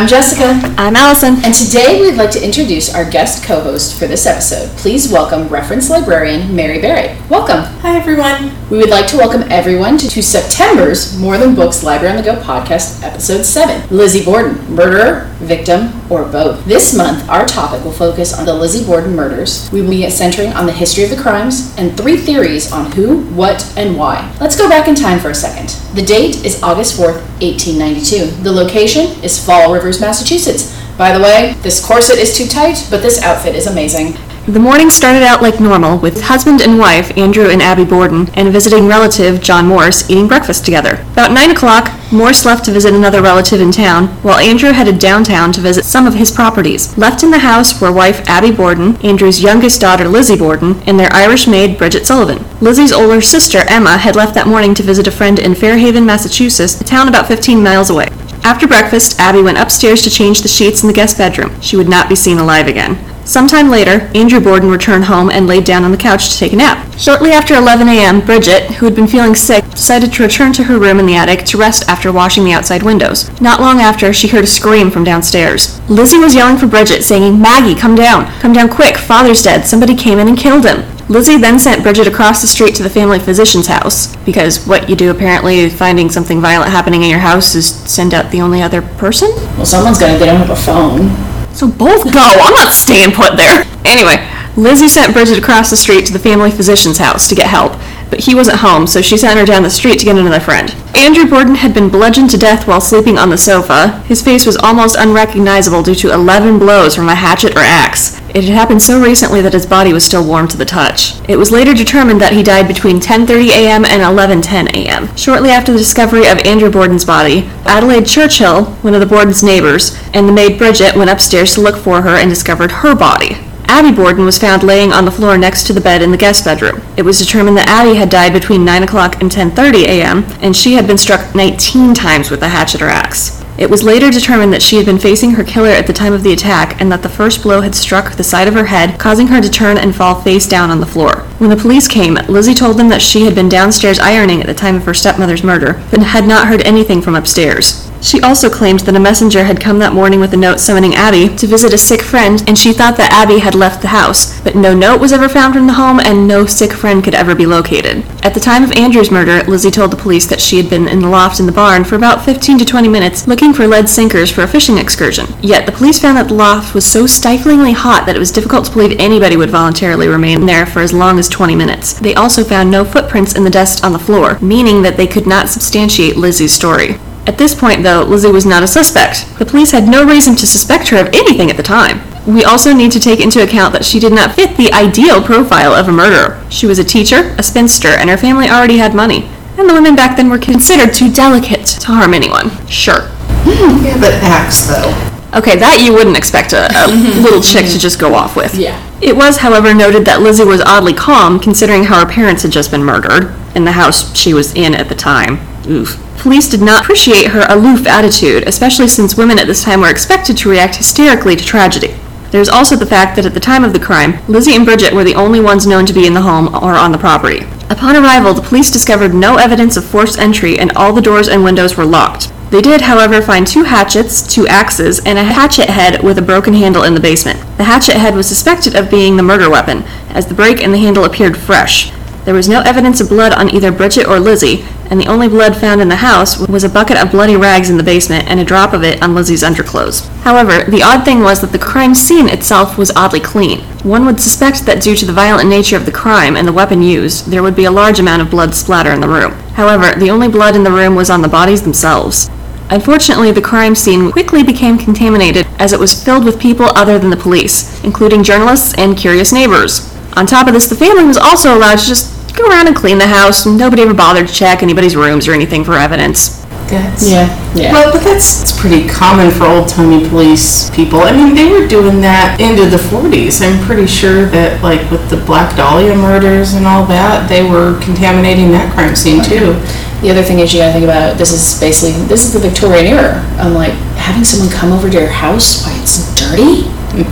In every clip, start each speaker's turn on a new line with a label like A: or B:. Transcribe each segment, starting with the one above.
A: I'm Jessica.
B: I'm Allison.
A: And today we'd like to introduce our guest co host for this episode. Please welcome reference librarian Mary Barrett. Welcome.
C: Hi, everyone.
A: We would like to welcome everyone to, to September's More Than Books Library on the Go podcast, episode 7 Lizzie Borden, murderer, victim, or both. This month, our topic will focus on the Lizzie Borden murders. We will be centering on the history of the crimes and three theories on who, what, and why. Let's go back in time for a second. The date is August 4th, 1892. The location is Fall Rivers, Massachusetts. By the way, this corset is too tight, but this outfit is amazing.
B: The morning started out like normal, with husband and wife, Andrew and Abby Borden, and visiting relative, John Morse, eating breakfast together. About 9 o'clock, Morse left to visit another relative in town, while Andrew headed downtown to visit some of his properties. Left in the house were wife Abby Borden, Andrew's youngest daughter Lizzie Borden, and their Irish maid Bridget Sullivan. Lizzie's older sister Emma had left that morning to visit a friend in Fairhaven, Massachusetts, a town about 15 miles away. After breakfast, Abby went upstairs to change the sheets in the guest bedroom. She would not be seen alive again. Sometime later, Andrew Borden returned home and laid down on the couch to take a nap. Shortly after 11 a.m., Bridget, who had been feeling sick, decided to return to her room in the attic to rest after washing the outside windows. Not long after, she heard a scream from downstairs. Lizzie was yelling for Bridget, saying, Maggie, come down! Come down quick! Father's dead! Somebody came in and killed him! Lizzie then sent Bridget across the street to the family physician's house, because what you do apparently finding something violent happening in your house is send out the only other person?
A: Well, someone's gonna, get don't have a phone.
B: So both go. I'm not staying put there. Anyway, Lizzie sent Bridget across the street to the family physician's house to get help, but he wasn't home, so she sent her down the street to get another friend. Andrew Borden had been bludgeoned to death while sleeping on the sofa. His face was almost unrecognizable due to 11 blows from a hatchet or axe. It had happened so recently that his body was still warm to the touch. It was later determined that he died between 10:30 a.m. and 11:10 a.m. Shortly after the discovery of Andrew Borden's body, Adelaide Churchill, one of the Borden's neighbors, and the maid Bridget went upstairs to look for her and discovered her body. Abby Borden was found laying on the floor next to the bed in the guest bedroom. It was determined that Abby had died between 9 o'clock and 10:30 a.m., and she had been struck 19 times with a hatchet or axe. It was later determined that she had been facing her killer at the time of the attack and that the first blow had struck the side of her head, causing her to turn and fall face down on the floor. When the police came, Lizzie told them that she had been downstairs ironing at the time of her stepmother's murder, but had not heard anything from upstairs. She also claimed that a messenger had come that morning with a note summoning Abby to visit a sick friend, and she thought that Abby had left the house, but no note was ever found from the home and no sick friend could ever be located. At the time of Andrew's murder, Lizzie told the police that she had been in the loft in the barn for about 15 to 20 minutes looking for lead sinkers for a fishing excursion. Yet the police found that the loft was so stiflingly hot that it was difficult to believe anybody would voluntarily remain there for as long as 20 minutes. They also found no footprints in the dust on the floor, meaning that they could not substantiate Lizzie's story. At this point, though, Lizzie was not a suspect. The police had no reason to suspect her of anything at the time. We also need to take into account that she did not fit the ideal profile of a murderer. She was a teacher, a spinster, and her family already had money. And the women back then were considered too delicate to harm anyone. Sure. Hmm.
C: Yeah, but axe, though.
B: Okay, that you wouldn't expect a, a little chick to just go off with.
A: Yeah.
B: It was, however, noted that Lizzie was oddly calm considering how her parents had just been murdered in the house she was in at the time. Oof. Police did not appreciate her aloof attitude, especially since women at this time were expected to react hysterically to tragedy. There is also the fact that at the time of the crime, Lizzie and Bridget were the only ones known to be in the home or on the property. Upon arrival, the police discovered no evidence of forced entry and all the doors and windows were locked. They did, however, find two hatchets, two axes, and a hatchet head with a broken handle in the basement. The hatchet head was suspected of being the murder weapon, as the break and the handle appeared fresh. There was no evidence of blood on either Bridget or Lizzie, and the only blood found in the house was a bucket of bloody rags in the basement and a drop of it on Lizzie's underclothes. However, the odd thing was that the crime scene itself was oddly clean. One would suspect that due to the violent nature of the crime and the weapon used, there would be a large amount of blood splatter in the room. However, the only blood in the room was on the bodies themselves. Unfortunately, the crime scene quickly became contaminated as it was filled with people other than the police, including journalists and curious neighbors. On top of this, the family was also allowed to just go around and clean the house, nobody ever bothered to check anybody's rooms or anything for evidence.
C: That's,
A: Yeah. Yeah.
C: Well, but that's, that's pretty common for old timey police people. I mean, they were doing that into the 40s. I'm pretty sure that, like, with the Black Dahlia murders and all that, they were contaminating that crime scene too.
A: The other thing is you gotta think about this is basically this is the Victorian era. I'm like having someone come over to your house while it's dirty.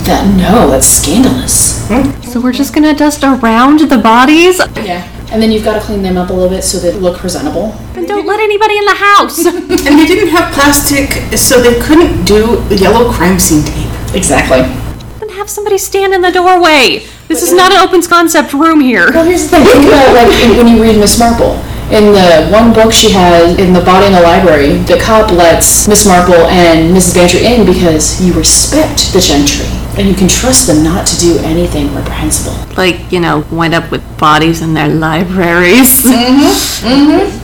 A: That no, that's scandalous. Hmm?
B: So we're just gonna dust around the bodies?
A: Yeah. And then you've got to clean them up a little bit so they look presentable.
B: And don't let anybody in the house.
C: And they didn't have plastic, so they couldn't do yellow crime scene tape.
A: Exactly.
B: then have somebody stand in the doorway. This is not an open concept room here.
A: Well, here's the thing. Think about like when you read Miss Marple. In the one book she has in the body in the library, the cop lets Miss Marple and Mrs. Bantry in because you respect the gentry and you can trust them not to do anything reprehensible.
B: Like, you know, wind up with bodies in their libraries. Mm-hmm. Mm-hmm.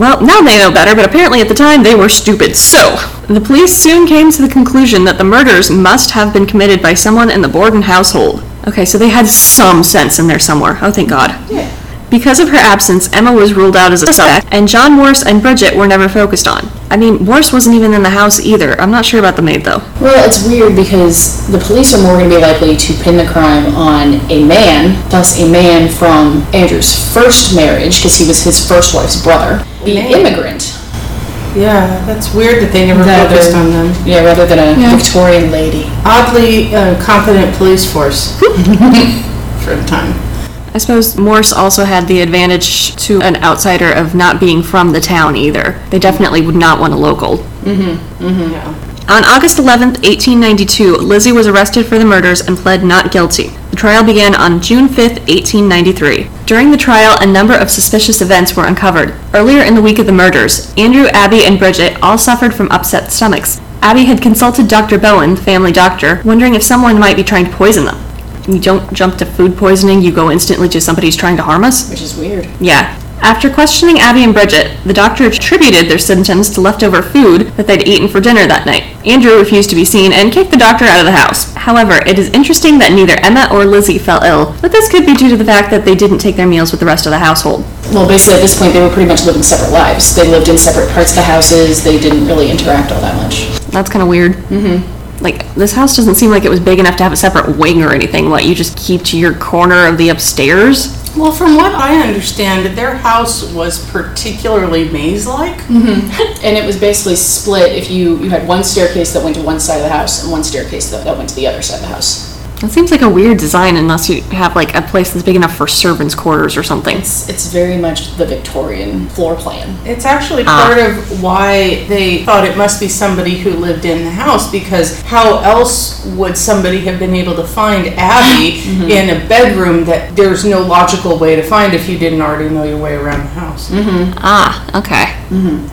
B: Well, now they know better, but apparently at the time they were stupid. So, the police soon came to the conclusion that the murders must have been committed by someone in the Borden household. Okay, so they had some sense in there somewhere. Oh, thank God.
A: Yeah.
B: Because of her absence, Emma was ruled out as a suspect, and John Morse and Bridget were never focused on. I mean, Morse wasn't even in the house either. I'm not sure about the maid, though.
A: Well, it's weird because the police are more going to be likely to pin the crime on a man, thus a man from Andrew's first marriage, because he was his first wife's brother, the immigrant.
C: Yeah, that's weird that they never
A: Rather-
C: focused on them.
A: Yeah, rather than a
B: Yeah.
A: Victorian lady.
C: Oddly uh, competent police force for the time.
B: I suppose Morse also had the advantage to an outsider of not being from the town either. They definitely would not want a local.
C: Yeah.
B: On August 11, 1892, Lizzie was arrested for the murders and pled not guilty. The trial began on June 5, 1893. During the trial, a number of suspicious events were uncovered. Earlier in the week of the murders, Andrew, Abby, and Bridget all suffered from upset stomachs. Abby had consulted Dr. Bowen, the family doctor, wondering if someone might be trying to poison them. You don't jump to food poisoning, you go instantly to somebody's trying to harm us?
A: Which is weird.
B: Yeah. After questioning Abby and Bridget, the doctor attributed their symptoms to leftover food that they'd eaten for dinner that night. Andrew refused to be seen and kicked the doctor out of the house. However, it is interesting that neither Emma or Lizzie fell ill, but this could be due to the fact that they didn't take their meals with the rest of the household.
A: Well, basically, at this point, they were pretty much living separate lives. They lived in separate parts of the houses. They didn't really interact all that much.
B: That's kind of weird. Mm-hmm. Like, this house doesn't seem like it was big enough to have a separate wing or anything. What, you just keep to your corner of the upstairs?
C: Well, from what I understand, their house was particularly maze-like. Mm-hmm.
A: And it was basically split if you, you had one staircase that went to one side of the house and one staircase that, that went to the other side of the house.
B: That seems like a weird design unless you have, like, a place that's big enough for servants' quarters or something.
A: It's, it's very much the Victorian floor plan.
C: It's actually
B: Ah.
C: part of why they thought it must be somebody who lived in the house because how else would somebody have been able to find Abby
B: Mm-hmm.
C: in a bedroom that there's no logical way to find if you didn't already know your way around the house?
B: Ah, okay.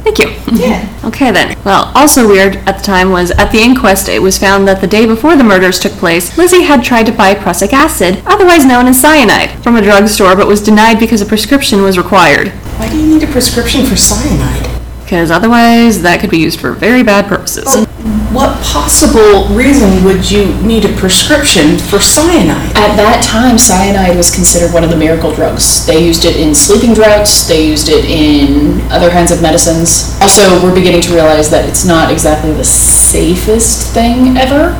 B: Thank you.
C: Yeah.
B: Okay then. Well, also weird at the time was at the inquest it was found that the day before the murders took place, Lizzie had tried to buy prussic acid, otherwise known as cyanide, from a drugstore but was denied because a prescription was required.
C: Why do you need a prescription for cyanide?
B: Because otherwise that could be used for very bad purposes.
C: What possible reason would you need a prescription for cyanide?
A: At that time, cyanide was considered one of the miracle drugs. They used it in sleeping draughts, they used it in other kinds of medicines. Also, we're beginning to realize that it's not exactly the safest thing ever.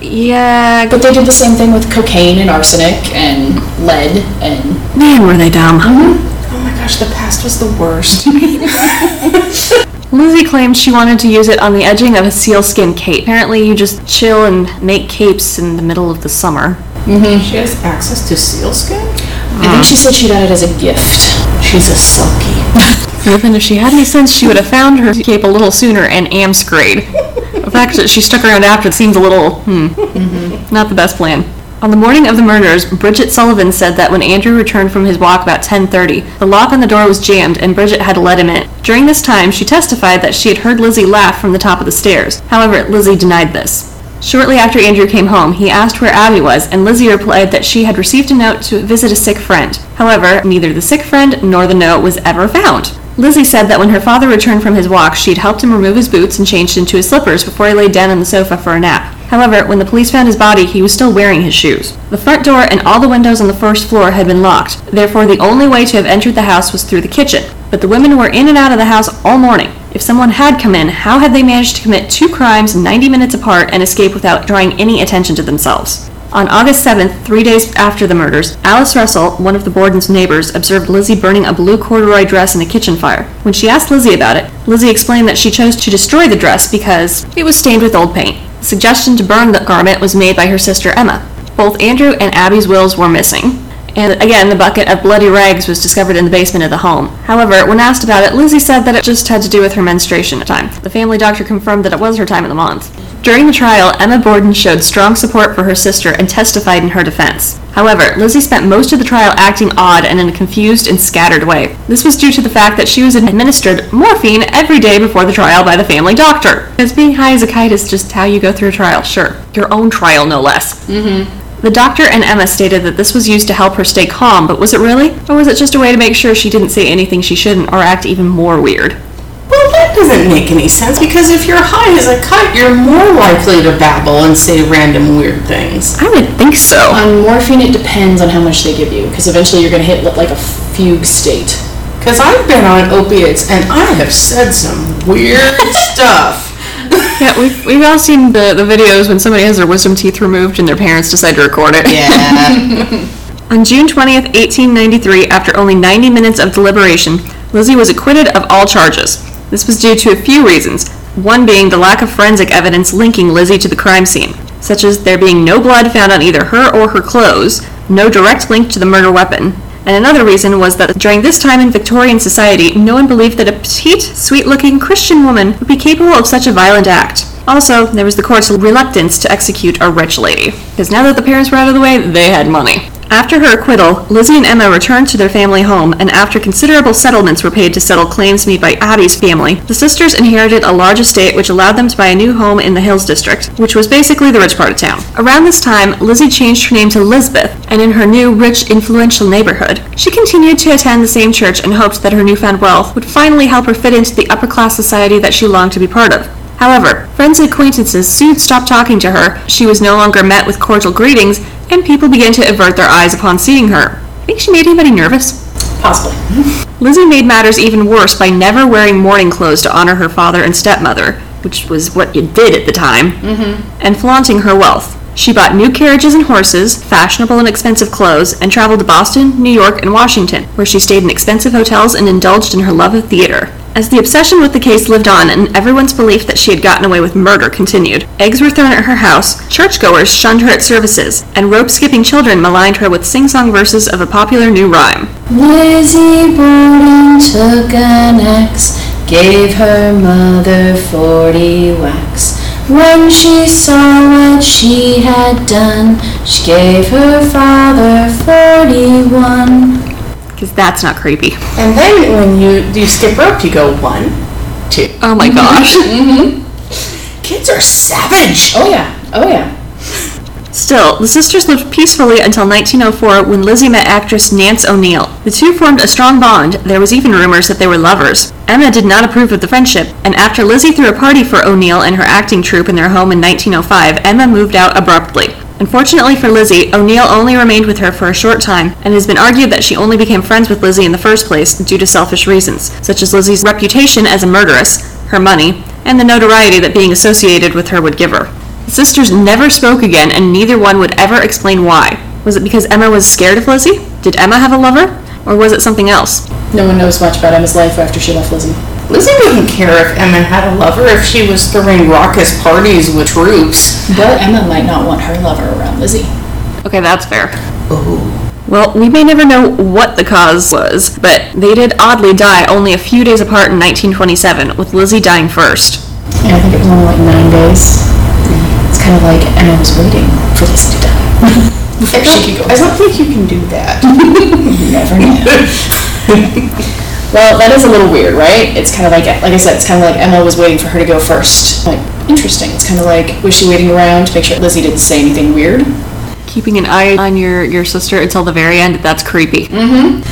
B: Yeah,
A: But they did the same thing with cocaine and arsenic and lead and
B: man, were they dumb.
C: Oh my gosh, the past was the worst.
B: Lizzie claimed she wanted to use it on the edging of a sealskin cape. Apparently, you just chill and make capes in the middle of the summer.
C: Mhm, she has access to sealskin?
A: I think she said she got it as a gift.
C: She's a sulky.
B: Even if she had any sense, she would have found her cape a little sooner and amscrayed. The fact that she stuck around after it seems a little, hmm, not the best plan. On the morning of the murders, Bridget Sullivan said that when Andrew returned from his walk about 10:30, the lock on the door was jammed and Bridget had to let him in. During this time, she testified that she had heard Lizzie laugh from the top of the stairs. However, Lizzie denied this. Shortly after Andrew came home, he asked where Abby was, and Lizzie replied that she had received a note to visit a sick friend. However, neither the sick friend nor the note was ever found. Lizzie said that when her father returned from his walk, she had helped him remove his boots and changed into his slippers before he laid down on the sofa for a nap. However, when the police found his body, he was still wearing his shoes. The front door and all the windows on the first floor had been locked. Therefore, the only way to have entered the house was through the kitchen. But the women were in and out of the house all morning. If someone had come in, how had they managed to commit two crimes 90 minutes apart and escape without drawing any attention to themselves? On August 7th, three days after the murders, Alice Russell, one of the Borden's neighbors, observed Lizzie burning a blue corduroy dress in a kitchen fire. When she asked Lizzie about it, Lizzie explained that she chose to destroy the dress because it was stained with old paint. The suggestion to burn the garment was made by her sister Emma. Both Andrew and Abby's wills were missing. And again, the bucket of bloody rags was discovered in the basement of the home. However, when asked about it, Lizzie said that it just had to do with her menstruation time. The family doctor confirmed that it was her time of the month. During the trial, Emma Borden showed strong support for her sister and testified in her defense. However, Lizzie spent most of the trial acting odd and in a confused and scattered way. This was due to the fact that she was administered morphine every day before the trial by the family doctor. Because being high as a kite is just how you go through a trial, sure. Your own trial, no less. Mm-hmm. The doctor and Emma stated that this was used to help her stay calm, but was it really? Or was it just a way to make sure she didn't say anything she shouldn't or act even more weird?
C: Well, that doesn't make any sense because if you're high as a kite, you're more likely to babble and say random weird things.
B: I would think so.
A: On morphine, it depends on how much they give you, because eventually you're going to hit like a fugue state.
C: Because I've been on opiates and I have said some weird stuff.
B: Yeah, we've, we've all seen the, the videos when somebody has their wisdom teeth removed and their parents decide to record it.
C: Yeah.
B: On June 20th, 1893, after only 90 minutes of deliberation, Lizzie was acquitted of all charges. This was due to a few reasons, one being the lack of forensic evidence linking Lizzie to the crime scene, such as there being no blood found on either her or her clothes, no direct link to the murder weapon, and another reason was that during this time in Victorian society, no one believed that a petite, sweet looking Christian woman would be capable of such a violent act. Also, there was the court's reluctance to execute a rich lady, because now that the parents were out of the way, they had money. After her acquittal, Lizzie and Emma returned to their family home, and after considerable settlements were paid to settle claims made by Abby's family, the sisters inherited a large estate which allowed them to buy a new home in the Hills District, which was basically the rich part of town. Around this time, Lizzie changed her name to Lisbeth, and in her new, rich, influential neighborhood, she continued to attend the same church and hoped that her newfound wealth would finally help her fit into the upper class society that she longed to be part of. However, friends and acquaintances soon stopped talking to her, she was no longer met with cordial greetings, and people began to avert their eyes upon seeing her. Think she made anybody nervous?
A: Possibly.
B: Lizzie made matters even worse by never wearing mourning clothes to honor her father and stepmother, which was what you did at the time, mm-hmm. and flaunting her wealth. She bought new carriages and horses, fashionable and expensive clothes, and traveled to Boston, New York, and Washington, where she stayed in expensive hotels and indulged in her love of theater. As the obsession with the case lived on and everyone's belief that she had gotten away with murder continued, eggs were thrown at her house, churchgoers shunned her at services, and rope skipping children maligned her with sing song verses of a popular new rhyme.
A: Lizzie Borden took an axe, gave her mother forty whacks. When she saw what she had done, she gave her father forty-one.
B: Because that's not creepy.
C: and then when you you skip rope, you go one, two.
B: Oh my gosh. Mm-hmm.
C: Kids are savage.
A: Oh yeah, oh yeah.
B: Still, the sisters lived peacefully until 1904 when Lizzie met actress Nance O'Neill. The two formed a strong bond. There was even rumors that they were lovers. Emma did not approve of the friendship, and after Lizzie threw a party for O'Neill and her acting troupe in their home in 1905, Emma moved out abruptly. Unfortunately for Lizzie, O'Neill only remained with her for a short time, and it has been argued that she only became friends with Lizzie in the first place due to selfish reasons, such as Lizzie's reputation as a murderess, her money, and the notoriety that being associated with her would give her. The sisters never spoke again, and neither one would ever explain why. Was it because Emma was scared of Lizzie? Did Emma have a lover? Or was it something else?
A: No one knows much about Emma's life after she left Lizzie.
C: Lizzie wouldn't care if Emma had a lover if she was throwing raucous parties with troupes.
A: But Emma might not want her lover around Lizzie.
B: Okay, that's fair. Oh. Well, we may never know what the cause was, but they did oddly die only a few days apart in 1927, with Lizzie dying first.
A: Yeah, I think it was only like nine days. It's kind of like Emma was waiting for Lizzie to die.
C: I
A: she could
C: don't,
A: go.
C: I don't think you can do that.
A: You never know. well, that is a little weird, right? It's kind of like, like I said, it's kind of like Emma was waiting for her to go first. Like, interesting. It's kind of like, was she waiting around to make sure Lizzie didn't say anything weird?
B: Keeping an eye on your, your sister until the very end, that's creepy. Mm-hmm.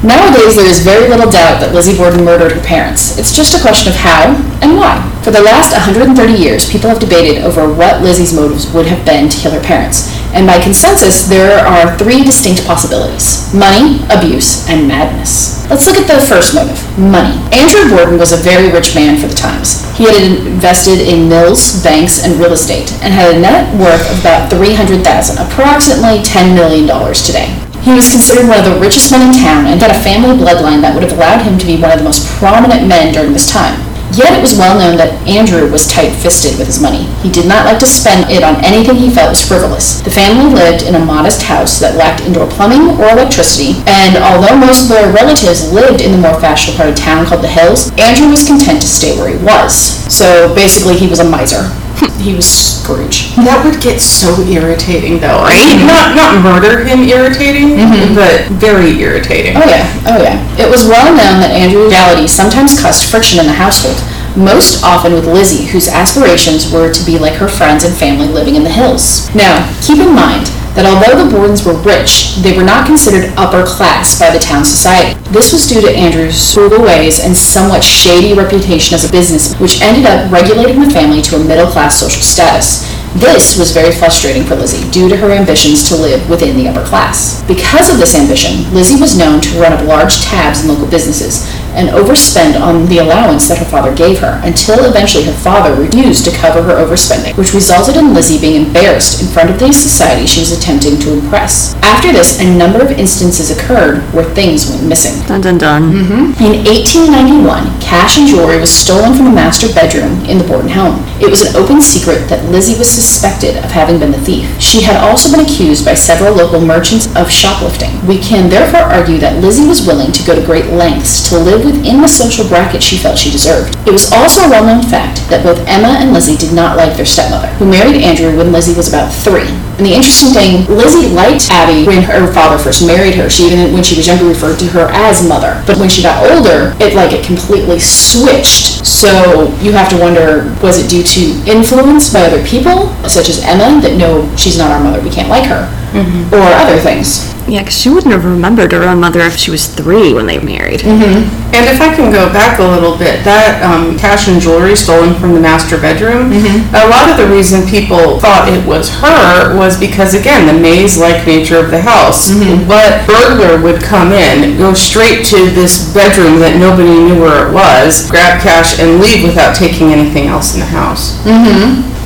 A: Nowadays, there is very little doubt that Lizzie Borden murdered her parents. It's just a question of how and why. For the last 130 years, people have debated over what Lizzie's motives would have been to kill her parents. And by consensus, there are three distinct possibilities money, abuse, and madness. Let's look at the first motive money. Andrew Borden was a very rich man for the times. He had invested in mills, banks, and real estate, and had a net worth of about 300000 approximately $10 million today. He was considered one of the richest men in town and had a family bloodline that would have allowed him to be one of the most prominent men during this time. Yet it was well known that Andrew was tight-fisted with his money. He did not like to spend it on anything he felt was frivolous. The family lived in a modest house that lacked indoor plumbing or electricity, and although most of their relatives lived in the more fashionable part of town called the Hills, Andrew was content to stay where he was. So basically, he was a miser. he was Scrooge.
C: That would get so irritating, though. I mean, not not murder him irritating, mm-hmm. but very irritating.
A: Oh yeah, oh yeah. It was well known that Andrew reality sometimes caused friction in the household, most often with Lizzie, whose aspirations were to be like her friends and family living in the hills. Now, keep in mind that although the Bordens were rich, they were not considered upper class by the town society. This was due to Andrew's frugal ways and somewhat shady reputation as a businessman, which ended up regulating the family to a middle class social status. This was very frustrating for Lizzie due to her ambitions to live within the upper class. Because of this ambition, Lizzie was known to run up large tabs in local businesses and overspend on the allowance that her father gave her until eventually her father refused to cover her overspending, which resulted in Lizzie being embarrassed in front of the society she was attempting to impress. After this, a number of instances occurred where things went missing.
B: Dun dun dun. Mm -hmm.
A: In 1891, cash and jewelry was stolen from the master bedroom in the Borden home. It was an open secret that Lizzie was suspected of having been the thief. She had also been accused by several local merchants of shoplifting. We can therefore argue that Lizzie was willing to go to great lengths to live within the social bracket she felt she deserved. It was also a well-known fact that both Emma and Lizzie did not like their stepmother, who married Andrew when Lizzie was about three. And the interesting thing, Lizzie liked Abby when her father first married her. She even, when she was younger, referred to her as mother. But when she got older, it like it completely switched. So you have to wonder, was it due to influence by other people, such as Emma, that no, she's not our mother, we can't like her, mm-hmm. or other things?
B: Yeah, because she wouldn't have remembered her own mother if she was three when they married. Mm-hmm.
C: And if I can go back a little bit, that um, cash and jewelry stolen from the master bedroom, mm-hmm. a lot of the reason people thought it was her was because, again, the maze-like nature of the house. Mm-hmm. But burglar would come in, go straight to this bedroom that nobody knew where it was, grab cash, and leave without taking anything else in the house.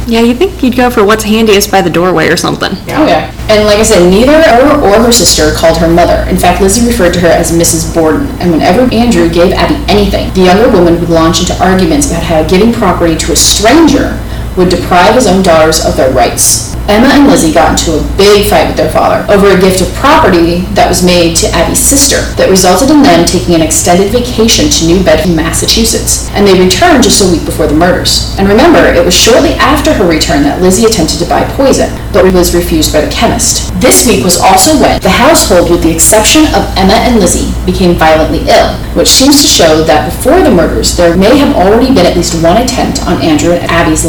B: Yeah, you'd think you'd go for what's handiest by the doorway or something.
A: Oh yeah. And like I said, neither her or her sister called her mother. In fact, Lizzie referred to her as Mrs. Borden. And whenever Andrew gave Abby anything, the younger woman would launch into arguments about how giving property to a stranger would deprive his own daughters of their rights. Emma and Lizzie got into a big fight with their father over a gift of property that was made to Abby's sister that resulted in them taking an extended vacation to New Bedford, Massachusetts. And they returned just a week before the murders. And remember, it was shortly after her return that Lizzie attempted to buy poison, but was refused by the chemist. This week was also when the household, with the exception of Emma and Lizzie, became violently ill, which seems to show that before the murders, there may have already been at least one attempt on Andrew and Abby's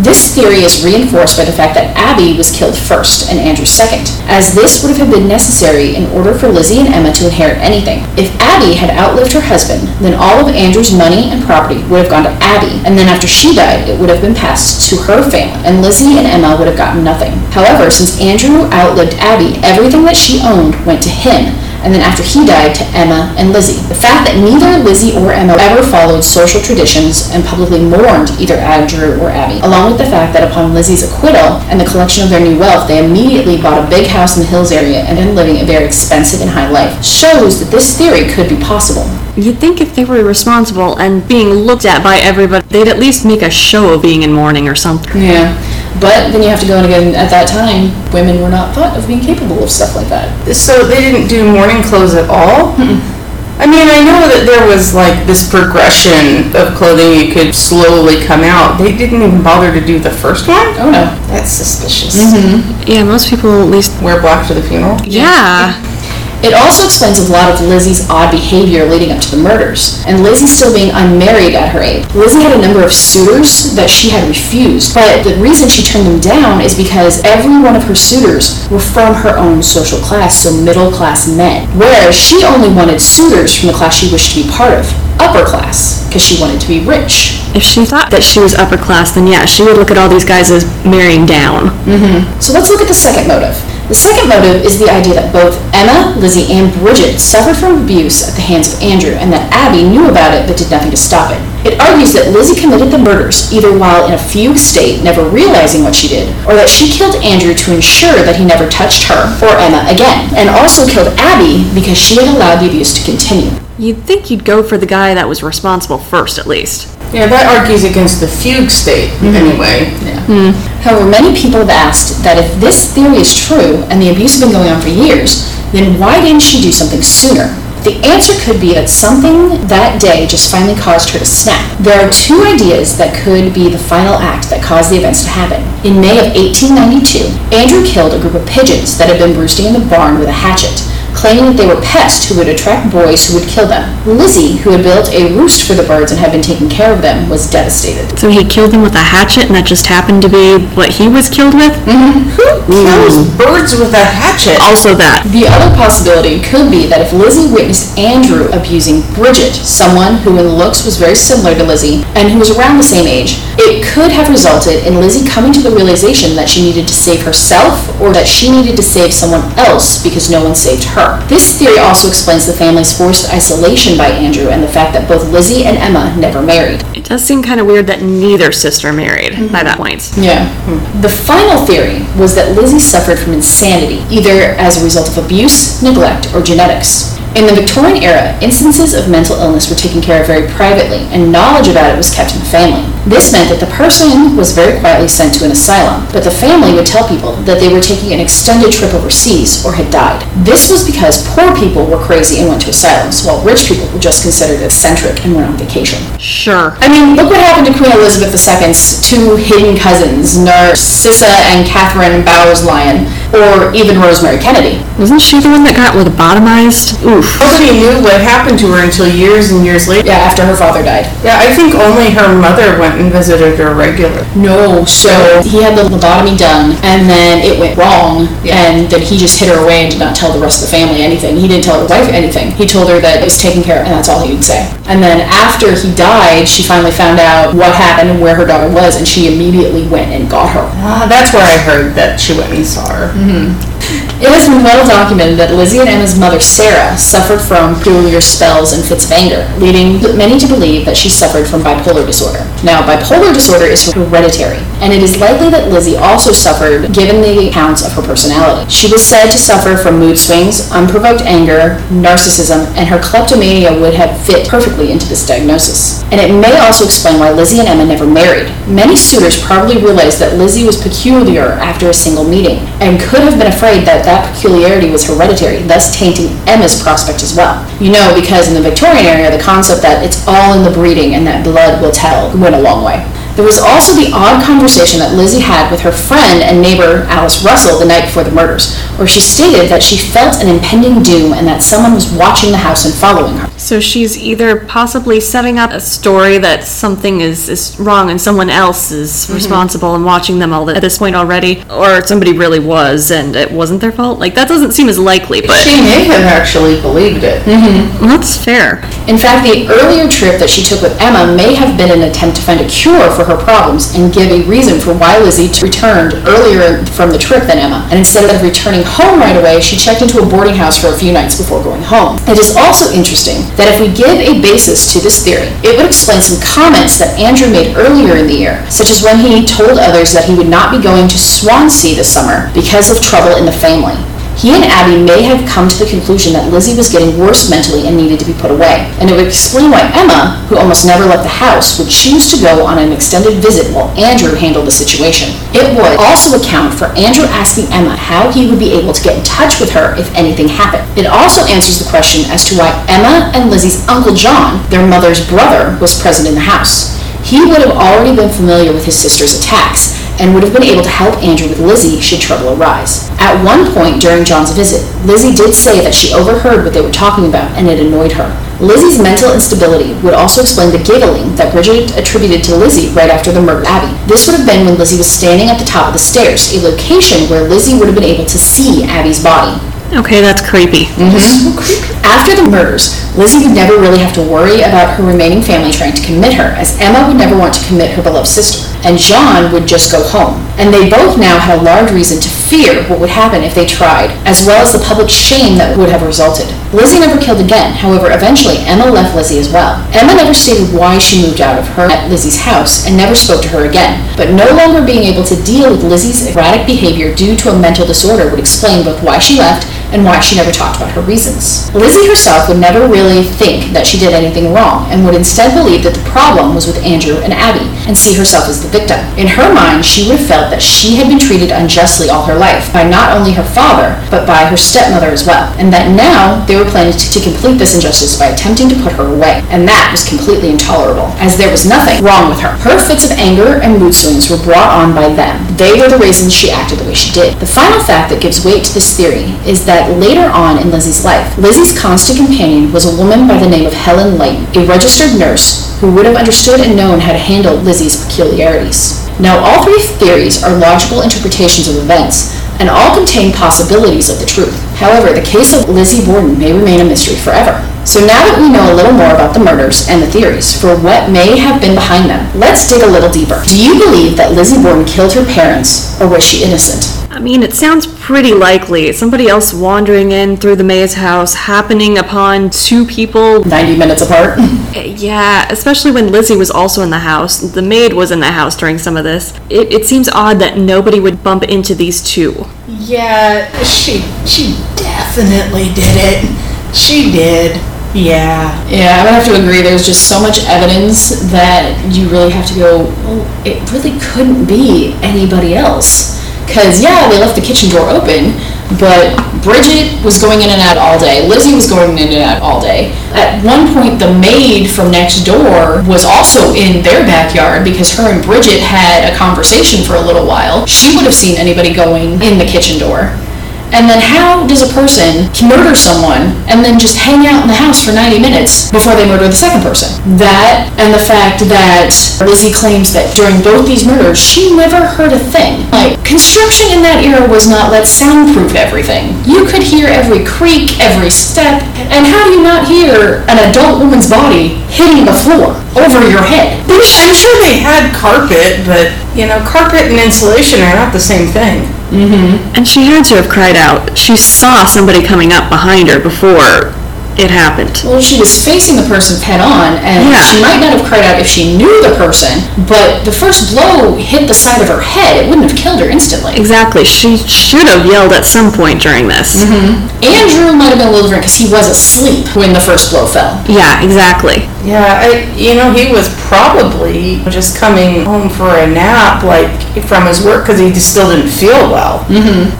A: This theory is reinforced by the fact that Abby was killed first and Andrew second, as this would have been necessary in order for Lizzie and Emma to inherit anything. If Abby had outlived her husband, then all of Andrew's money and property would have gone to Abby, and then after she died, it would have been passed to her family, and Lizzie and Emma would have gotten nothing. However, since Andrew outlived Abby, everything that she owned went to him, and then after he died to Emma and Lizzie. The fact that neither Lizzie or Emma ever followed social traditions and publicly mourned either Andrew or Abby, along with the fact that upon Lizzie's acquittal and the collection of their new wealth, they immediately bought a big house in the Hills area and then living a very expensive and high life, shows that this theory could be possible.
B: You'd think if they were responsible and being looked at by everybody, they'd at least make a show of being in mourning or something.
A: Yeah. But then you have to go in again, at that time, women were not thought of being capable of stuff like that.
C: So they didn't do mourning clothes at all? I mean, I know that there was like this progression of clothing you could slowly come out. They didn't even bother to do the first one?
A: Oh no.
C: That's suspicious. Mm-hmm.
B: Yeah, most people at least.
C: Wear black to the funeral?
B: Yeah.
A: It also explains a lot of Lizzie's odd behavior leading up to the murders, and Lizzie still being unmarried at her age. Lizzie had a number of suitors that she had refused, but the reason she turned them down is because every one of her suitors were from her own social class, so middle class men, whereas she only wanted suitors from the class she wished to be part of, upper class, because she wanted to be rich.
B: If she thought that she was upper class, then yeah, she would look at all these guys as marrying down. Mm-hmm.
A: So let's look at the second motive. The second motive is the idea that both Emma, Lizzie, and Bridget suffered from abuse at the hands of Andrew, and that Abby knew about it but did nothing to stop it. It argues that Lizzie committed the murders either while in a fugue state, never realizing what she did, or that she killed Andrew to ensure that he never touched her or Emma again, and also killed Abby because she had allowed the abuse to continue.
B: You'd think you'd go for the guy that was responsible first, at least.
C: Yeah, that argues against the fugue state, mm-hmm. anyway. Mm.
A: However, many people have asked that if this theory is true and the abuse has been going on for years, then why didn't she do something sooner? The answer could be that something that day just finally caused her to snap. There are two ideas that could be the final act that caused the events to happen. In May of 1892, Andrew killed a group of pigeons that had been roosting in the barn with a hatchet claiming that they were pests who would attract boys who would kill them. Lizzie, who had built a roost for the birds and had been taking care of them, was devastated.
B: So he killed them with a hatchet, and that just happened to be what he was killed with? Mm-hmm.
C: Who kills mm. birds with a hatchet?
B: Also that.
A: The other possibility could be that if Lizzie witnessed Andrew abusing Bridget, someone who in looks was very similar to Lizzie and who was around the same age, it could have resulted in Lizzie coming to the realization that she needed to save herself or that she needed to save someone else because no one saved her. This theory also explains the family's forced isolation by Andrew and the fact that both Lizzie and Emma never married.
B: It does seem kind of weird that neither sister married mm-hmm. by that point.
A: Yeah. Hmm. The final theory was that Lizzie suffered from insanity, either as a result of abuse, neglect, or genetics. In the Victorian era, instances of mental illness were taken care of very privately, and knowledge about it was kept in the family. This meant that the person was very quietly sent to an asylum, but the family would tell people that they were taking an extended trip overseas or had died. This was because poor people were crazy and went to asylums, while rich people were just considered eccentric and went on vacation.
B: Sure.
A: I mean, look what happened to Queen Elizabeth II's two hidden cousins, Narcissa and Catherine Bowers-Lyon, or even Rosemary Kennedy.
B: Wasn't she the one that got lobotomized? Oof.
C: Nobody knew what happened to her until years and years later.
A: Yeah, after her father died.
C: Yeah, I think only her mother went and visited her regularly.
A: No, so he had the lobotomy done, and then it went wrong, and then he just hid her away and did not tell the rest of the family anything. He didn't tell his wife anything. He told her that it was taken care of, and that's all he would say. And then after he died, she finally found out what happened and where her daughter was, and she immediately went and got her.
C: Ah, that's where I heard that she went and saw her.
A: It has been well documented that Lizzie and Emma's mother, Sarah, suffered from peculiar spells and fits of anger, leading many to believe that she suffered from bipolar disorder. Now, bipolar disorder is hereditary, and it is likely that Lizzie also suffered given the accounts of her personality. She was said to suffer from mood swings, unprovoked anger, narcissism, and her kleptomania would have fit perfectly into this diagnosis. And it may also explain why Lizzie and Emma never married. Many suitors probably realized that Lizzie was peculiar after a single meeting, and could have been afraid that that peculiarity was hereditary, thus tainting Emma's prospect as well. You know, because in the Victorian era, the concept that it's all in the breeding and that blood will tell went a long way. There was also the odd conversation that Lizzie had with her friend and neighbor Alice Russell the night before the murders, where she stated that she felt an impending doom and that someone was watching the house and following her.
B: So she's either possibly setting up a story that something is, is wrong and someone else is mm-hmm. responsible and watching them all at this point already, or somebody really was and it wasn't their fault. Like that doesn't seem as likely, but
C: She may have actually believed it. Mm-hmm.
B: well, that's fair.
A: In fact, the earlier trip that she took with Emma may have been an attempt to find a cure for her problems and give a reason for why Lizzie returned earlier from the trip than Emma. And instead of returning home right away, she checked into a boarding house for a few nights before going home. It is also interesting that if we give a basis to this theory, it would explain some comments that Andrew made earlier in the year, such as when he told others that he would not be going to Swansea this summer because of trouble in the family. He and Abby may have come to the conclusion that Lizzie was getting worse mentally and needed to be put away. And it would explain why Emma, who almost never left the house, would choose to go on an extended visit while Andrew handled the situation. It would also account for Andrew asking Emma how he would be able to get in touch with her if anything happened. It also answers the question as to why Emma and Lizzie's Uncle John, their mother's brother, was present in the house. He would have already been familiar with his sister's attacks and would have been able to help Andrew with Lizzie should trouble arise. At one point during John's visit, Lizzie did say that she overheard what they were talking about and it annoyed her. Lizzie's mental instability would also explain the giggling that Bridget attributed to Lizzie right after the murder of Abby. This would have been when Lizzie was standing at the top of the stairs, a location where Lizzie would have been able to see Abby's body.
B: Okay, that's mm-hmm. creepy.
A: After the murders, Lizzie would never really have to worry about her remaining family trying to commit her, as Emma would never want to commit her beloved sister, and John would just go home. And they both now had a large reason to fear what would happen if they tried, as well as the public shame that would have resulted. Lizzie never killed again, however, eventually Emma left Lizzie as well. Emma never stated why she moved out of her at Lizzie's house and never spoke to her again, but no longer being able to deal with Lizzie's erratic behavior due to a mental disorder would explain both why she left and why she never talked about her reasons. Lizzie herself would never really think that she did anything wrong and would instead believe that the problem was with Andrew and Abby and see herself as the victim. In her mind, she would have felt that she had been treated unjustly all her life by not only her father, but by her stepmother as well, and that now they were planning to, complete this injustice by attempting to put her away. And that was completely intolerable, as there was nothing wrong with her. Her fits of anger and mood swings were brought on by them. They were the reasons she acted the way she did. The final fact that gives weight to this theory is that later on in Lizzie's life, Lizzie's constant companion was a woman by the name of Helen Light, a registered nurse who would have understood and known how to handle Lizzie's peculiarities. Now, all three theories are logical interpretations of events, and all contain possibilities of the truth. However, the case of Lizzie Borden may remain a mystery forever. So now that we know a little more about the murders and the theories for what may have been behind them, let's dig a little deeper. Do you believe that Lizzie Borden killed her parents, or was she innocent?
B: I mean, it sounds pretty likely. Somebody else wandering in through the maze house, happening upon two people.
A: 90 minutes apart?
B: Eh, yeah, especially when Lizzie was also in the house. The maid was in the house during some of this. It, it seems odd that nobody would bump into these two.
C: Yeah, she she definitely did it. She did. Yeah.
A: Yeah, I would have to agree. There's just so much evidence that you really have to go, well, it really couldn't be anybody else. Because, yeah, they left the kitchen door open, but Bridget was going in and out all day. Lizzie was going in and out all day. At one point, the maid from next door was also in their backyard because her and Bridget had a conversation for a little while. She would have seen anybody going in the kitchen door. And then how does a person murder someone and then just hang out in the house for 90 minutes before they murder the second person? That and the fact that Lizzie claims that during both these murders, she never heard a thing. Like, construction in that era was not let's soundproof everything. You could hear every creak, every step, and how do you not hear an adult woman's body hitting the floor over your head?
C: I'm sure they had carpet, but you know, carpet and insulation are not the same thing. Mm-hmm.
B: And she had to have cried out. She saw somebody coming up behind her before it happened.
A: Well, she was facing the person head on, and
B: Yeah.
A: she might not have cried out if she knew the person, but the first blow hit the side of her head. It wouldn't have killed her instantly.
B: Exactly. She should have yelled at some point during this.
A: Andrew might have been a little different because he was asleep when the first blow fell.
B: Yeah, exactly.
C: Yeah, I, you know, he was probably just coming home for a nap, like from his work, because he just still didn't feel well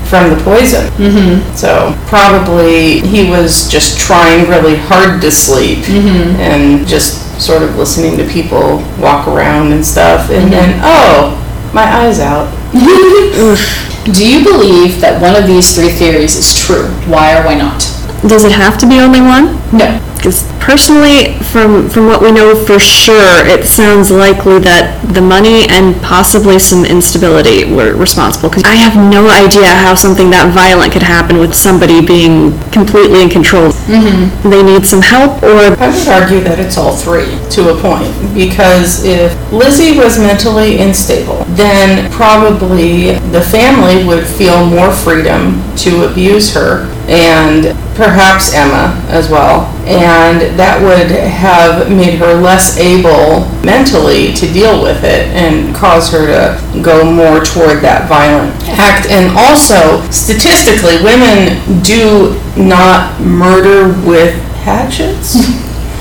C: from the poison. Mm-hmm. So probably he was just trying really hard to sleep mm-hmm. and just sort of listening to people walk around and stuff, and mm-hmm. then oh, my eyes out.
A: Do you believe that one of these three theories is true? Why or why not?
B: Does it have to be only one?
A: No.
B: Because personally, from from what we know for sure, it sounds likely that the money and possibly some instability were responsible. Because I have no idea how something that violent could happen with somebody being completely in control. Mm-hmm. They need some help, or
C: I would argue that it's all three to a point because if Lizzie was mentally unstable, then probably the family would feel more freedom to abuse her and perhaps Emma as well. And that would have made her less able mentally to deal with it and cause her to go more toward that violent act. And also, statistically, women do not murder with hatchets.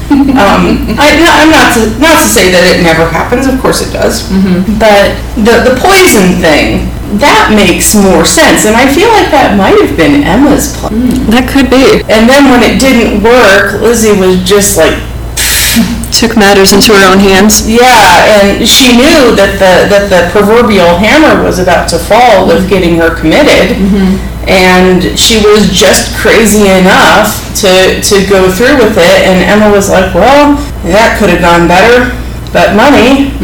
C: um, I, I'm not to, not to say that it never happens. Of course it does. But the the poison thing that makes more sense, and I feel like that might have been Emma's plan. Hmm.
B: that could be
C: And then when it didn't work, Lizzie was just like,
B: took matters into her own hands.
C: yeah, and she knew that the that the proverbial hammer was about to fall with getting her committed, mm-hmm. and she was just crazy enough to to go through with it. And Emma was like, well, that could have gone better, but money.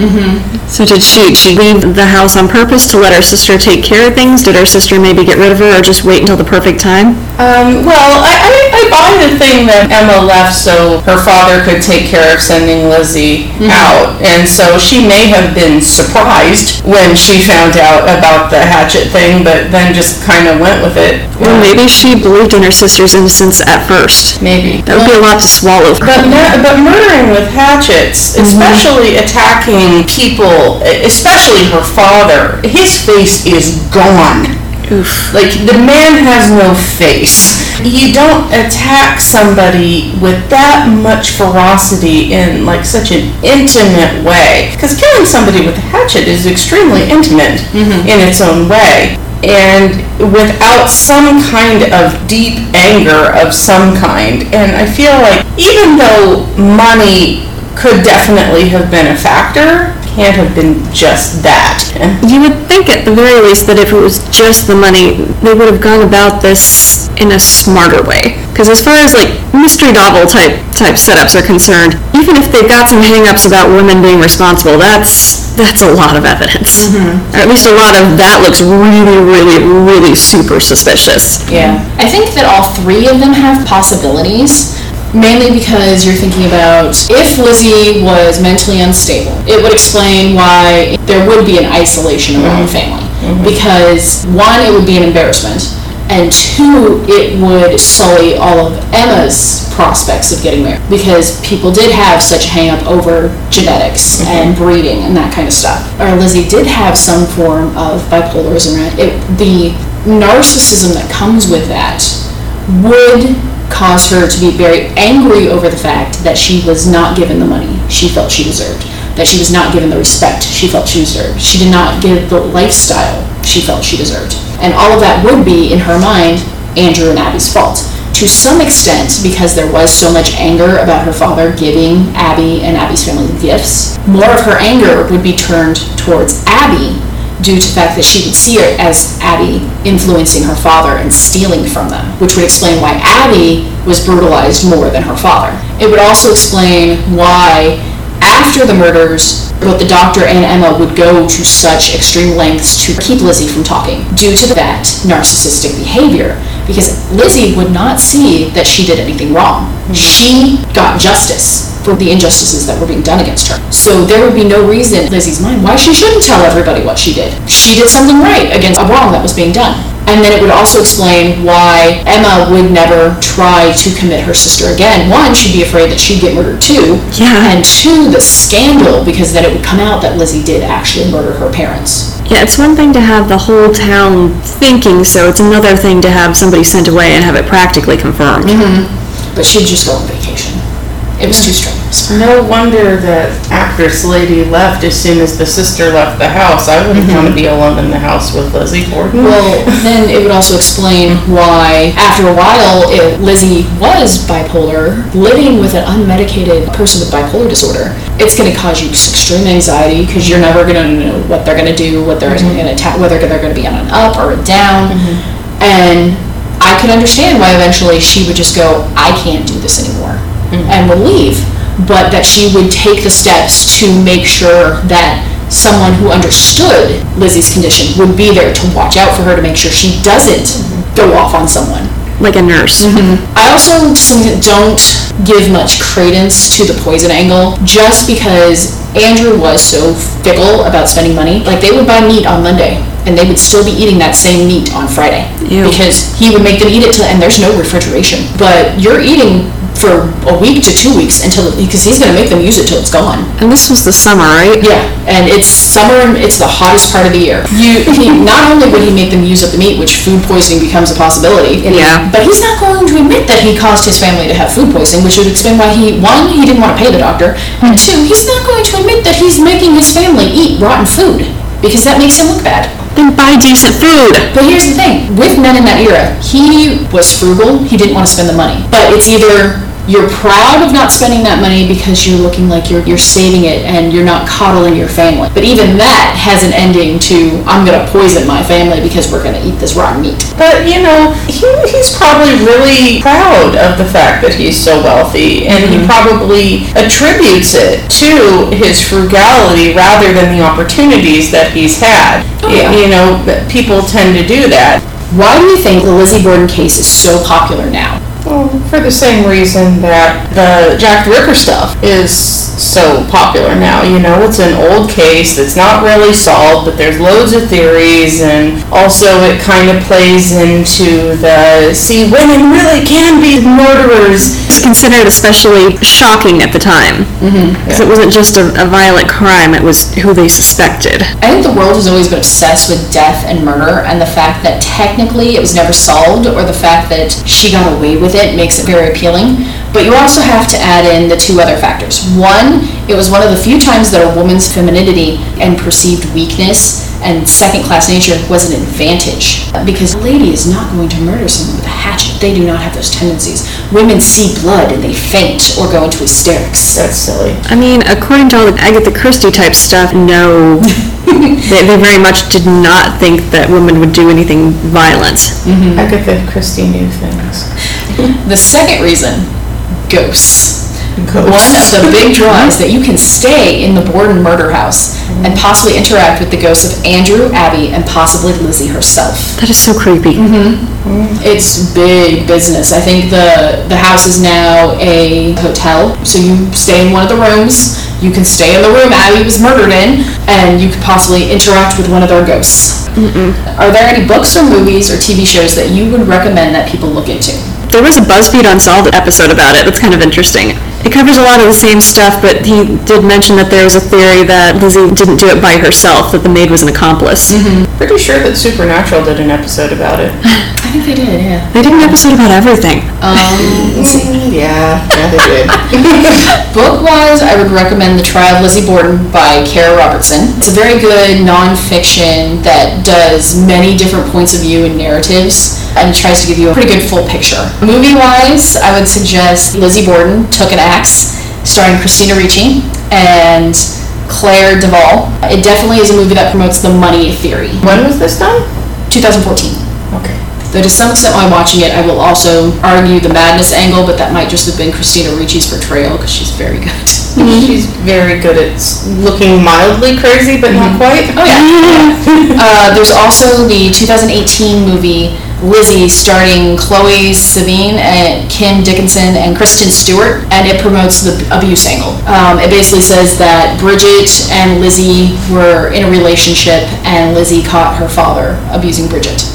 B: So did she she leave the house on purpose to let her sister take care of things? Did her sister maybe get rid of her, or just wait until the perfect time?
C: Um, well, I, I, I buy the thing that Emma left so her father could take care of sending Lizzie mm-hmm. out. And so she may have been surprised when she found out about the hatchet thing, but then just kind of went with it.
B: Or maybe she believed in her sister's innocence at first.
C: Maybe.
B: That would be a lot to swallow.
C: But, mur- but murdering with hatchets, mm-hmm. especially attacking people, e- especially her father, his face is gone.
B: Oof.
C: Like, the man has no face. You don't attack somebody with that much ferocity in, like, such an intimate way. Because killing somebody with a hatchet is extremely intimate mm-hmm. in its own way. And without some kind of deep anger of some kind. And I feel like, even though money could definitely have been a factor, can't have been just that.
B: You would think at the very least that if it was just the money, they would have gone about this in a smarter way. Because as far as like mystery novel type type setups are concerned, even if they've got some hang-ups about women being responsible, that's that's a lot of evidence. Or at least a lot of that looks really, really, really super suspicious.
A: Yeah. I think that all three of them have possibilities. Mainly because you're thinking about if Lizzie was mentally unstable, it would explain why there would be an isolation around the mm-hmm. family. Mm-hmm. Because one, it would be an embarrassment, and two, it would sully all of Emma's prospects of getting married. Because people did have such a hang up over genetics mm-hmm. and breeding and that kind of stuff. Or Lizzie did have some form of bipolarism. Right? It, the narcissism that comes with that would cause her to be very angry over the fact that she was not given the money she felt she deserved, that she was not given the respect she felt she deserved. She did not get the lifestyle she felt she deserved. And all of that would be, in her mind, Andrew and Abby's fault. To some extent, because there was so much anger about her father giving Abby and Abby's family gifts, more of her anger would be turned towards Abby due to the fact that she would see it as Abby influencing her father and stealing from them, which would explain why Abby was brutalized more than her father. It would also explain why, after the murders, both the doctor and Emma would go to such extreme lengths to keep Lizzie from talking due to that narcissistic behavior. Because Lizzie would not see that she did anything wrong. Mm-hmm. She got justice for the injustices that were being done against her. So there would be no reason in Lizzie's mind why she shouldn't tell everybody what she did. She did something right against a wrong that was being done. And then it would also explain why Emma would never try to commit her sister again. One, she'd be afraid that she'd get murdered too.
B: Yeah.
A: And two, the scandal, because then it would come out that Lizzie did actually murder her parents.
B: Yeah, it's one thing to have the whole town thinking so, it's another thing to have somebody sent away and have it practically confirmed. Mm-hmm.
A: But she'd just go on vacation. It was too strenuous.
C: No wonder that actress lady left as soon as the sister left the house. I wouldn't mm-hmm. want to be alone in the house with Lizzie Borden.
A: Well, then it would also explain why, after a while, if Lizzie was bipolar, living with an unmedicated person with bipolar disorder, it's going to cause you extreme anxiety because you're never going to know what they're going to do, what they're going to attack, whether they're going to be on an up or a down. Mm-hmm. And I could understand why eventually she would just go, I can't do this anymore, mm-hmm. and would leave. But that she would take the steps to make sure that someone who understood Lizzie's condition would be there to watch out for her to make sure she doesn't mm-hmm. go off on someone.
B: Like a nurse. Mm-hmm.
A: I also to some extent don't give much credence to the poison angle just because Andrew was so fickle about spending money. Like they would buy meat on Monday and they would still be eating that same meat on Friday
B: Ew.
A: because he would make them eat it till and there's no refrigeration. But you're eating for a week to two weeks until because he's going to make them use it till it's gone.
B: And this was the summer, right?
A: Yeah, and it's summer. and It's the hottest part of the year. You he, not only would he make them use up the meat, which food poisoning becomes a possibility.
B: Yeah.
A: But he's not going to admit that he caused his family to have food poisoning, which would explain why he one he didn't want to pay the doctor, and two he's not going to admit that he's making his family eat rotten food because that makes him look bad.
B: Then buy decent food.
A: But here's the thing, with men in that era, he was frugal, he didn't want to spend the money. But it's either you're proud of not spending that money because you're looking like you're, you're saving it and you're not coddling your family. But even that has an ending to, I'm gonna poison my family because we're gonna eat this rotten meat.
C: But you know, he, he's probably really proud of the fact that he's so wealthy, and he mm-hmm. probably attributes it to his frugality rather than the opportunities that he's had.
A: Oh, yeah.
C: You know, people tend to do that.
A: Why do you think the Lizzie Borden case is so popular now?
C: Well, for the same reason that the Jack the Ripper stuff is so popular now. You know, it's an old case that's not really solved, but there's loads of theories, and also it kind of plays into the see, women really can be murderers.
B: It's considered especially shocking at the time. Mm-hmm. Because it wasn't just a, a violent crime, it was who they suspected.
A: I think the world has always been obsessed with death and murder, and the fact that technically it was never solved, or the fact that she got away with it, makes it very appealing. But you also have to add in the two other factors. One, it was one of the few times that a woman's femininity and perceived weakness and second class nature was an advantage. Because a lady is not going to murder someone with a hatchet. They do not have those tendencies. Women see blood and they faint or go into hysterics.
C: That's silly.
B: I mean, according to all the Agatha Christie type stuff, no. they, they very much did not think that women would do anything violent. Mm-hmm.
C: Agatha Christie knew things.
A: The second reason, ghosts.
C: Ghosts.
A: One of the big draws that you can stay in the Borden murder house and possibly interact with the ghosts of Andrew, Abby, and possibly Lizzie herself.
B: That is so creepy. Mm-hmm. Mm-hmm.
A: It's big business. I think the the house is now a hotel, so you stay in one of the rooms. You can stay in the room Abby was murdered in, and you could possibly interact with one of their ghosts. Are there any books or movies or TV shows that you would recommend that people look into?
B: There was a BuzzFeed Unsolved episode about it. That's kind of interesting. It covers a lot of the same stuff, but he did mention that there was a theory that Lizzie didn't do it by herself, that the maid was an accomplice. Mm-hmm.
C: Pretty sure that Supernatural did an episode about it.
A: I think they did, yeah.
B: They did an episode about everything.
A: Um,
C: Yeah, yeah, they did.
A: Book-wise, I would recommend The Trial of Lizzie Borden by Cara Robertson. It's a very good nonfiction that does many different points of view and narratives and tries to give you a pretty good full picture. Movie-wise, I would suggest Lizzie Borden Took an Axe, starring Christina Ricci and Clea DuVall. It definitely is a movie that promotes the money theory.
C: when was this done?
A: 2014.
C: Okay.
A: Though to some extent while watching it, I will also argue the madness angle, but that might just have been Christina Ricci's portrayal because she's very good.
C: She's very good at looking mildly crazy, but not quite.
A: Oh yeah. uh, there's also the 2018 movie Lizzie, starring Chloe Sevigny and Kim Dickinson and Kristen Stewart, and it promotes the abuse angle. Um, it basically says that Bridget and Lizzie were in a relationship, and Lizzie caught her father abusing Bridget.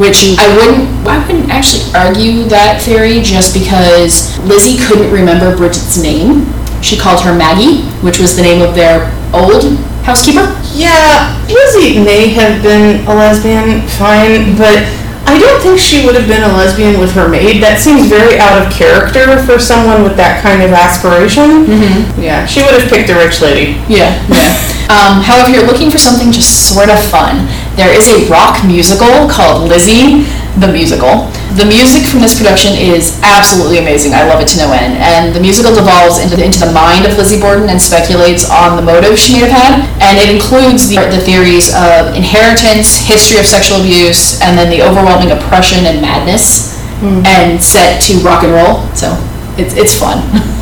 A: Which I wouldn't, I wouldn't actually argue that theory just because Lizzie couldn't remember Bridget's name. She called her Maggie, which was the name of their old housekeeper.
C: Yeah, Lizzie may have been a lesbian, fine, but I don't think she would have been a lesbian with her maid. That seems very out of character for someone with that kind of aspiration. Mm-hmm. Yeah, she would have picked a rich lady.
A: Yeah, yeah. Um, however, if you're looking for something just sort of fun, there is a rock musical called Lizzie, the musical. The music from this production is absolutely amazing. I love it to no end. And the musical devolves into the, into the mind of Lizzie Borden and speculates on the motive she may have had. And it includes the, the theories of inheritance, history of sexual abuse, and then the overwhelming oppression and madness, and set to rock and roll. So it's, it's fun.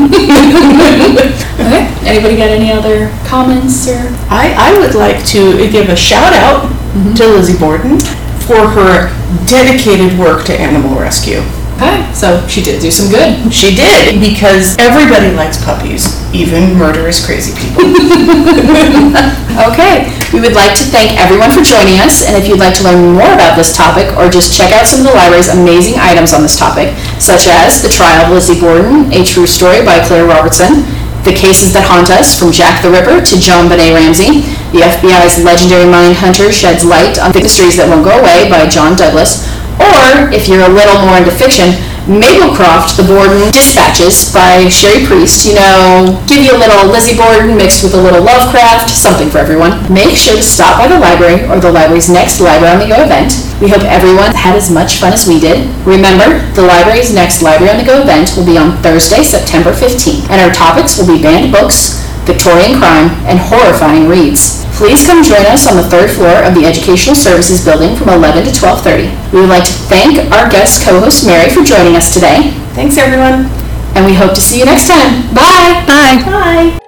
A: Okay. Anybody got any other comments or?
C: I, I would like to give a shout out mm-hmm. to Lizzie Borden for her dedicated work to animal rescue.
A: Okay, so she did do some good.
C: She did, because everybody likes puppies, even murderous crazy people.
A: Okay, we would like to thank everyone for joining us, and if you'd like to learn more about this topic or just check out some of the library's amazing items on this topic, such as The Trial of Lizzie Borden, A True Story by Claire Robertson, The Cases That Haunt Us from Jack the Ripper to JonBenét Ramsey, the FBI's Legendary Mind Hunter sheds light on the mysteries that won't go away by John Douglas, or, if you're a little more into fiction, Maplecroft, The Borden Dispatches by Cherie Priest. You know, give you a little Lizzie Borden mixed with a little Lovecraft, something for everyone. Make sure to stop by the library or the library's next Library on the Go event. We hope everyone had as much fun as we did. Remember, the library's next Library on the Go event will be on Thursday, September 15th, and our topics will be banned books, Victorian crime, and horrifying reads. Please come join us on the third floor of the Educational Services Building from 11 to 12:30. We would like to thank our guest co-host Mary for joining us today,
C: Thanks, everyone.
A: and we hope to see you next time. Bye!
B: Bye.
C: Bye.